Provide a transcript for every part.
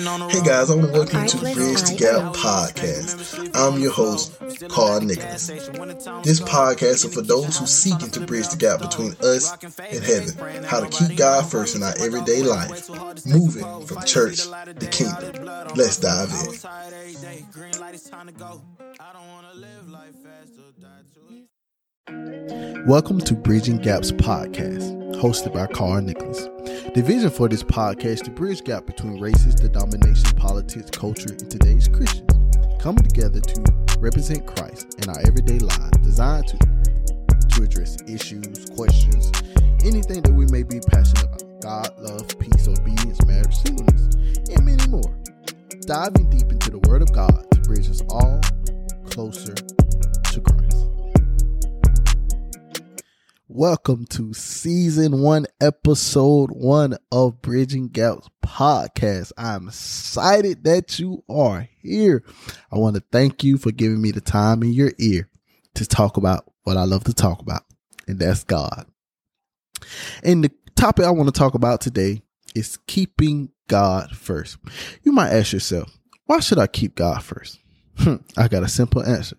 Hey guys, I want to welcome you to Bridge the Gap podcast. I'm your host, Carl Nicholas. This podcast is for those who seeking to bridge the gap between us and heaven, how to keep God first in our everyday life, moving from church to kingdom. Let's dive in. Welcome to Bridging Gaps podcast, hosted by Carl Nicholas. The vision for this podcast is to bridge gap between races, the domination, politics, culture, and today's Christians, coming together to represent Christ in our everyday lives, designed to to address issues, questions, anything that we may be passionate about. God, love, peace, obedience, marriage, singleness, and many more. Diving deep into the Word of God to bridge us all closer Welcome to season one, episode one of Bridging Gaps podcast. I'm excited that you are here. I want to thank you for giving me the time in your ear to talk about what I love to talk about, and that's God. And the topic I want to talk about today is keeping God first. You might ask yourself, why should I keep God first? Hmm, I got a simple answer.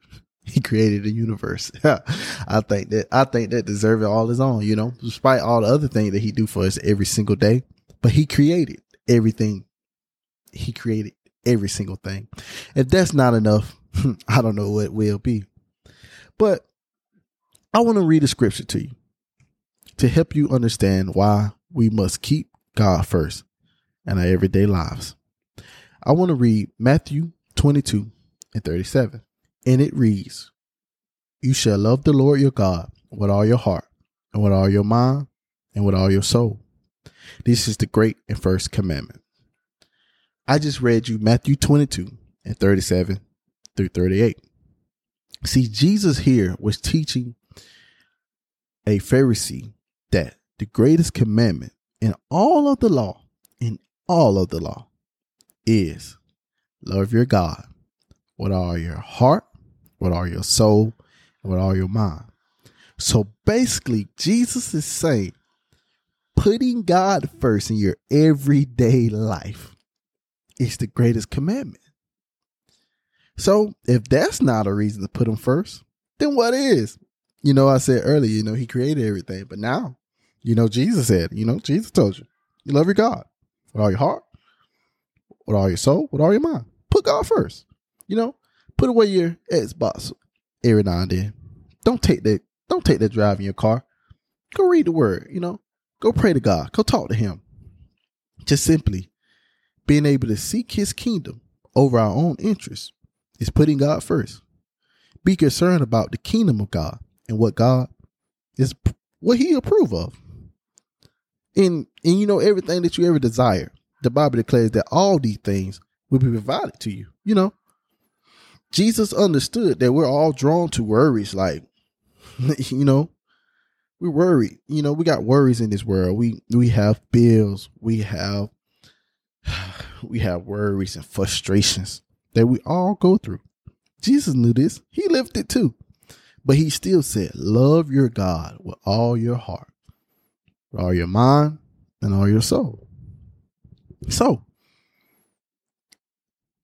He created the universe. I think that I think that deserves all his own, you know, despite all the other things that he do for us every single day. But he created everything. He created every single thing. If that's not enough, I don't know what will be. But I want to read a scripture to you to help you understand why we must keep God first in our everyday lives. I want to read Matthew 22 and 37. And it reads, You shall love the Lord your God with all your heart, and with all your mind, and with all your soul. This is the great and first commandment. I just read you Matthew 22 and 37 through 38. See, Jesus here was teaching a Pharisee that the greatest commandment in all of the law, in all of the law, is love your God with all your heart, with all your soul, with all your mind. So basically, Jesus is saying putting God first in your everyday life is the greatest commandment. So if that's not a reason to put him first, then what is? You know, I said earlier, you know, he created everything, but now, you know, Jesus said, you know, Jesus told you, you love your God with all your heart, with all your soul, with all your mind. Put God first. You know, put away your Xbox every now and then. Don't take that. Don't take that drive in your car. Go read the word. You know, go pray to God. Go talk to Him. Just simply being able to seek His kingdom over our own interests is putting God first. Be concerned about the kingdom of God and what God is, what He approve of. And and you know everything that you ever desire. The Bible declares that all these things will be provided to you. You know, Jesus understood that we're all drawn to worries. Like, you know, we're worried. You know, we got worries in this world. We we have bills. We have we have worries and frustrations that we all go through. Jesus knew this. He lived it too. But he still said, Love your God with all your heart, with all your mind, and all your soul. So,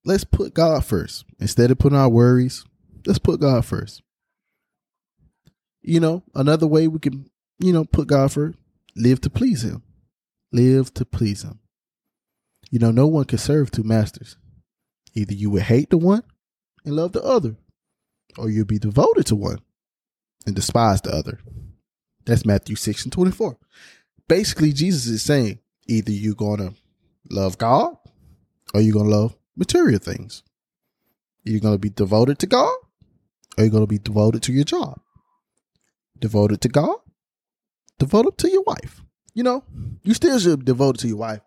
let's put God first. Instead of putting our worries, let's put God first. You know, another way we can, you know, put God first, live to please Him. Live to please Him. You know, no one can serve two masters. Either you will hate the one and love the other, or you'll be devoted to one and despise the other. That's Matthew 6 and 24. Basically, Jesus is saying either you're going to love God or you're going to love material things. Are You're going to be devoted to God or you're going to be devoted to your job. Devoted to God, devoted to your wife. You know, you still should be devoted to your wife,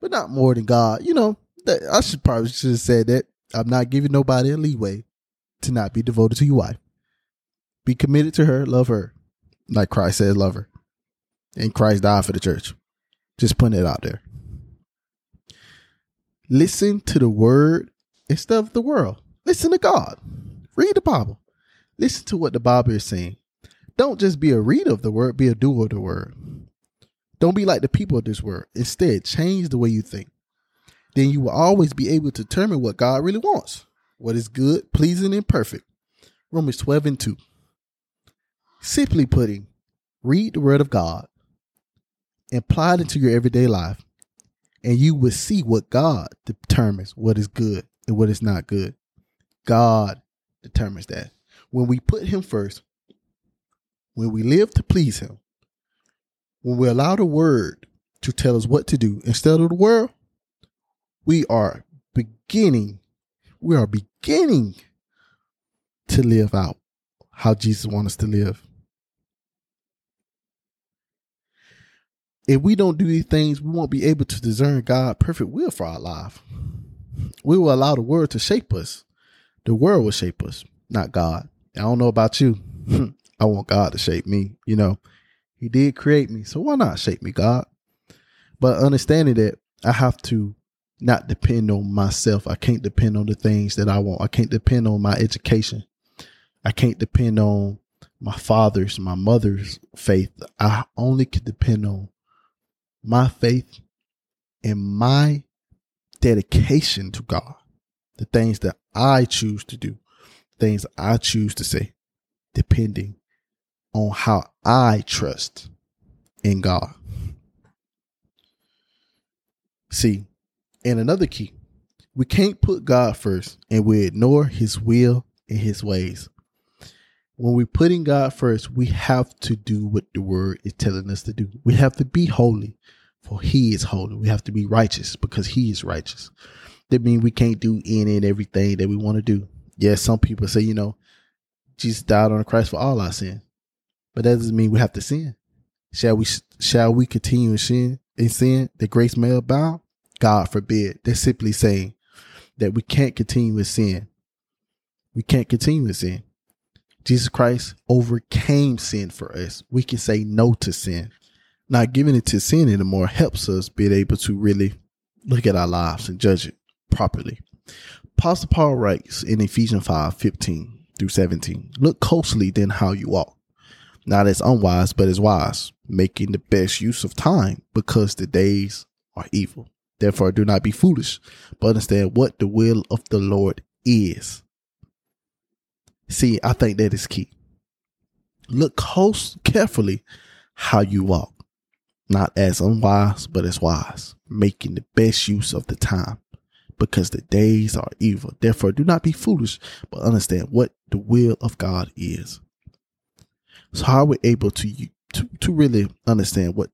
but not more than God. You know, that, I should probably should have said that. I'm not giving nobody a leeway to not be devoted to your wife. Be committed to her, love her, like Christ says, love her. And Christ died for the church. Just putting it out there. Listen to the word instead of the world. Listen to God. Read the Bible. Listen to what the Bible is saying. Don't just be a reader of the word, be a doer of the word. Don't be like the people of this world. Instead, change the way you think. then you will always be able to determine what God really wants, what is good, pleasing, and perfect. Romans 12 and 2. Simply putting, read the word of God, and apply it into your everyday life, and you will see what God determines what is good and what is not good. God determines that. When we put Him first, when we live to please Him, when we allow the Word to tell us what to do instead of the world, we are beginning, we are beginning to live out how Jesus wants us to live. If we don't do these things, we won't be able to discern God's perfect will for our life. We will allow the world to shape us. The world will shape us, not God. I don't know about you. I want God to shape me. You know, He did create me, so why not shape me, God? But understanding that I have to not depend on myself. I can't depend on the things that I want. I can't depend on my education. I can't depend on my father's, my mother's faith. I only can depend on my faith and my dedication to God. The things that I choose to do, things I choose to say, depending on how I trust in God. See, and another key, we can't put God first and we ignore his will and his ways. When we're putting God first, we have to do what the word is telling us to do. We have to be holy, for he is holy. We have to be righteous because he is righteous. That means we can't do any and everything that we want to do. Yes, some people say, you know, Jesus died on the cross for all our sin. But that doesn't mean we have to sin. Shall we shall we continue in sin in sin that grace may abound? God forbid. They're simply saying that we can't continue in sin. We can't continue in sin. Jesus Christ overcame sin for us. We can say no to sin. Not giving it to sin anymore helps us be able to really look at our lives and judge it properly. Apostle Paul writes in Ephesians 5 15 through 17 Look closely then how you walk, not as unwise, but as wise, making the best use of time because the days are evil. Therefore, do not be foolish, but understand what the will of the Lord is. See, I think that is key. Look close carefully how you walk, not as unwise, but as wise, making the best use of the time, because the days are evil. Therefore, do not be foolish, but understand what the will of God is. So, how are we able to to, to really understand what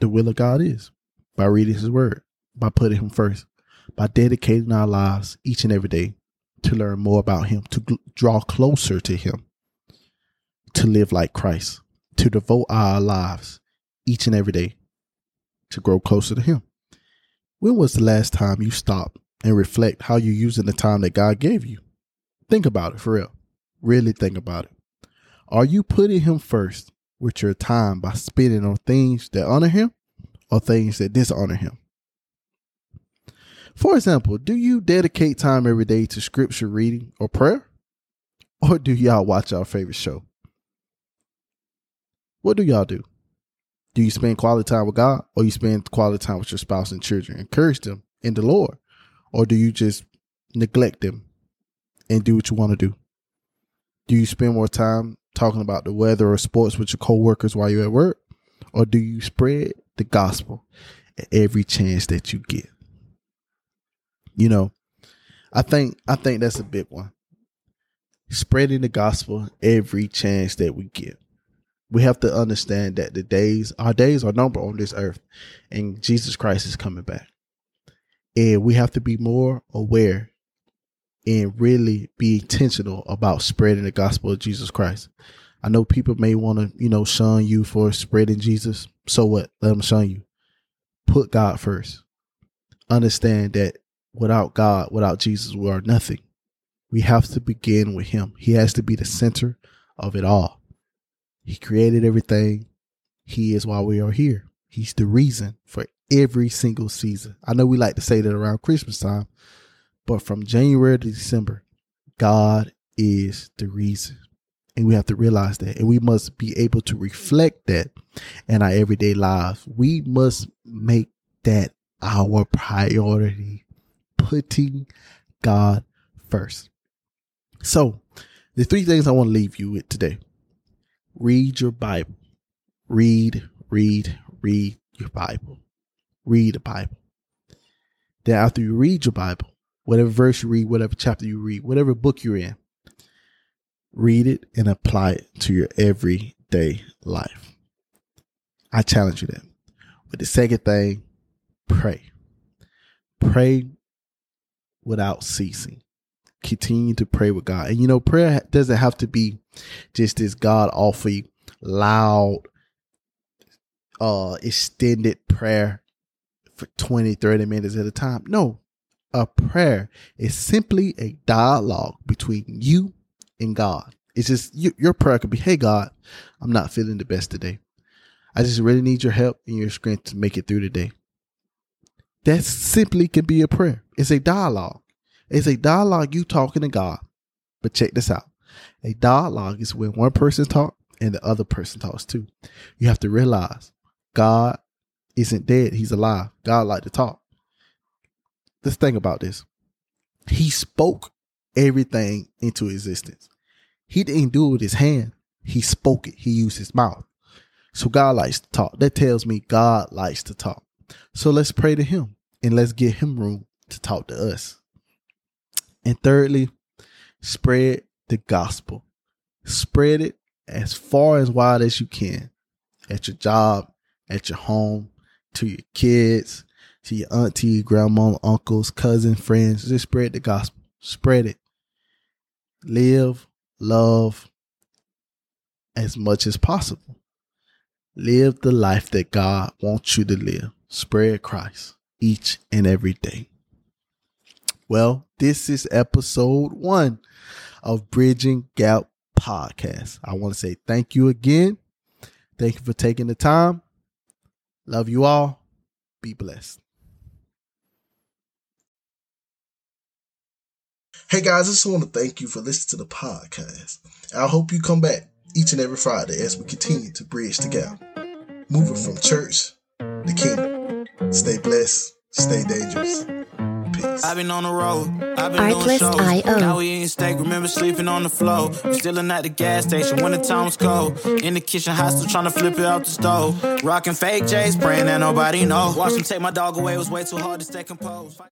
the will of God is? By reading His Word, by putting Him first, by dedicating our lives each and every day to learn more about Him, to draw closer to Him, to live like Christ, to devote our lives each and every day to grow closer to Him. When was the last time you stopped and reflect how you're using the time that God gave you? Think about it for real. Really think about it. Are you putting Him first with your time by spending on things that honor Him or things that dishonor Him? For example, do you dedicate time every day to scripture reading or prayer? Or do y'all watch our favorite show? What do y'all do? Do you spend quality time with God or you spend quality time with your spouse and children? Encourage them in the Lord. Or do you just neglect them and do what you want to do? Do you spend more time talking about the weather or sports with your coworkers while you're at work? Or do you spread the gospel at every chance that you get? You know, I think I think that's a big one. Spreading the gospel every chance that we get. We have to understand that the days, our days are numbered on this earth, and Jesus Christ is coming back. And we have to be more aware and really be intentional about spreading the gospel of Jesus Christ. I know people may want to, you know, shun you for spreading Jesus. So what? Let them shun you. Put God first. Understand that without God, without Jesus, we are nothing. We have to begin with Him. He has to be the center of it all. He created everything. He is why we are here. He's the reason for every single season. I know we like to say that around Christmas time, but from January to December, God is the reason. And we have to realize that. And we must be able to reflect that in our everyday lives. We must make that our priority putting God first. So, the three things I want to leave you with today read your Bible. Read, read, read your Bible. Read the Bible. Then, after you read your Bible, whatever verse you read, whatever chapter you read, whatever book you're in, read it and apply it to your everyday life. I challenge you then. But the second thing, pray. Pray without ceasing. Continue to pray with God. And you know, prayer doesn't have to be just this God awfully loud, uh, extended prayer for 20, 30 minutes at a time. No, a prayer is simply a dialogue between you and God. It's just you, your prayer could be, Hey God, I'm not feeling the best today. I just really need your help and your strength to make it through the day. That simply can be a prayer. It's a dialogue. It's a dialogue you talking to God. But check this out. A dialogue is when one person talks and the other person talks too. You have to realize God isn't dead. He's alive. God like to talk. Let's think about this. He spoke everything into existence. He didn't do it with his hand. He spoke it. He used his mouth. So God likes to talk. That tells me God likes to talk. So let's pray to him and let's give him room to talk to us. And thirdly, spread the gospel. Spread it as far as wide as you can at your job, at your home, to your kids, to your auntie, grandma, uncles, cousins, friends. Just spread the gospel. Spread it. Live, love as much as possible. Live the life that God wants you to live. Spread Christ each and every day. Well, this is episode one of Bridging Gap Podcast. I want to say thank you again. Thank you for taking the time. Love you all. Be blessed. Hey guys, I just want to thank you for listening to the podcast. I hope you come back each and every Friday as we continue to bridge the gap, moving from church to kingdom. Stay blessed, stay dangerous. Peace. I've been on the road. I've been doing shows. Artlist.io. Now we eating steak. Remember sleeping on the floor. Still at the gas station when the time was cold. In the kitchen, hot still trying to flip it out the stove. Rocking fake J's, praying that nobody know. Watch them take my dog away. It was way too hard to stay composed.